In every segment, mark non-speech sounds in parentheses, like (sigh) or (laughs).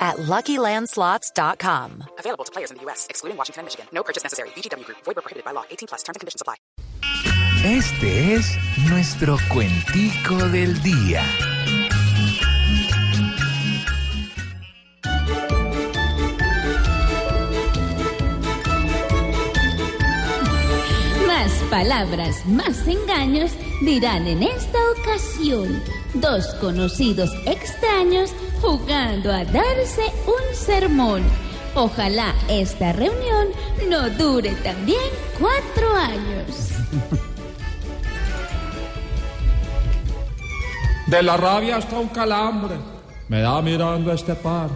at LuckyLandSlots.com. Available to players in the U.S., excluding Washington and Michigan. No purchase necessary. VGW Group. Void where prohibited by law. 18 plus. Terms and conditions apply. Este es nuestro cuentico del día. Palabras, más engaños dirán en esta ocasión dos conocidos extraños jugando a darse un sermón. Ojalá esta reunión no dure también cuatro años. De la rabia hasta un calambre. Me da mirando este par.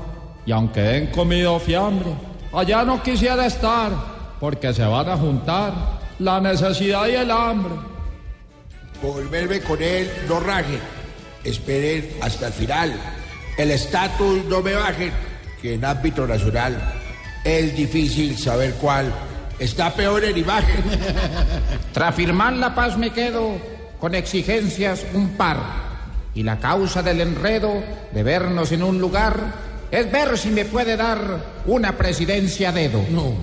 Y aunque den comido fiambre, allá no quisiera estar, porque se van a juntar la necesidad y el hambre. Volverme con él, no rajen. Esperen hasta el final. El estatus no me bajen, que en ámbito nacional es difícil saber cuál está peor en imagen. (laughs) Tras firmar la paz me quedo con exigencias un par. Y la causa del enredo de vernos en un lugar es ver si me puede dar una presidencia a dedo. No.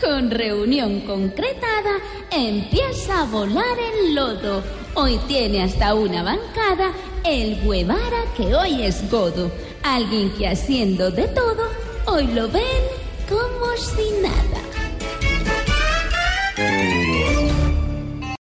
Con reunión concretada, empieza a volar el lodo. Hoy tiene hasta una bancada el Guevara que hoy es godo. Alguien que haciendo de todo, hoy lo ven como si nada.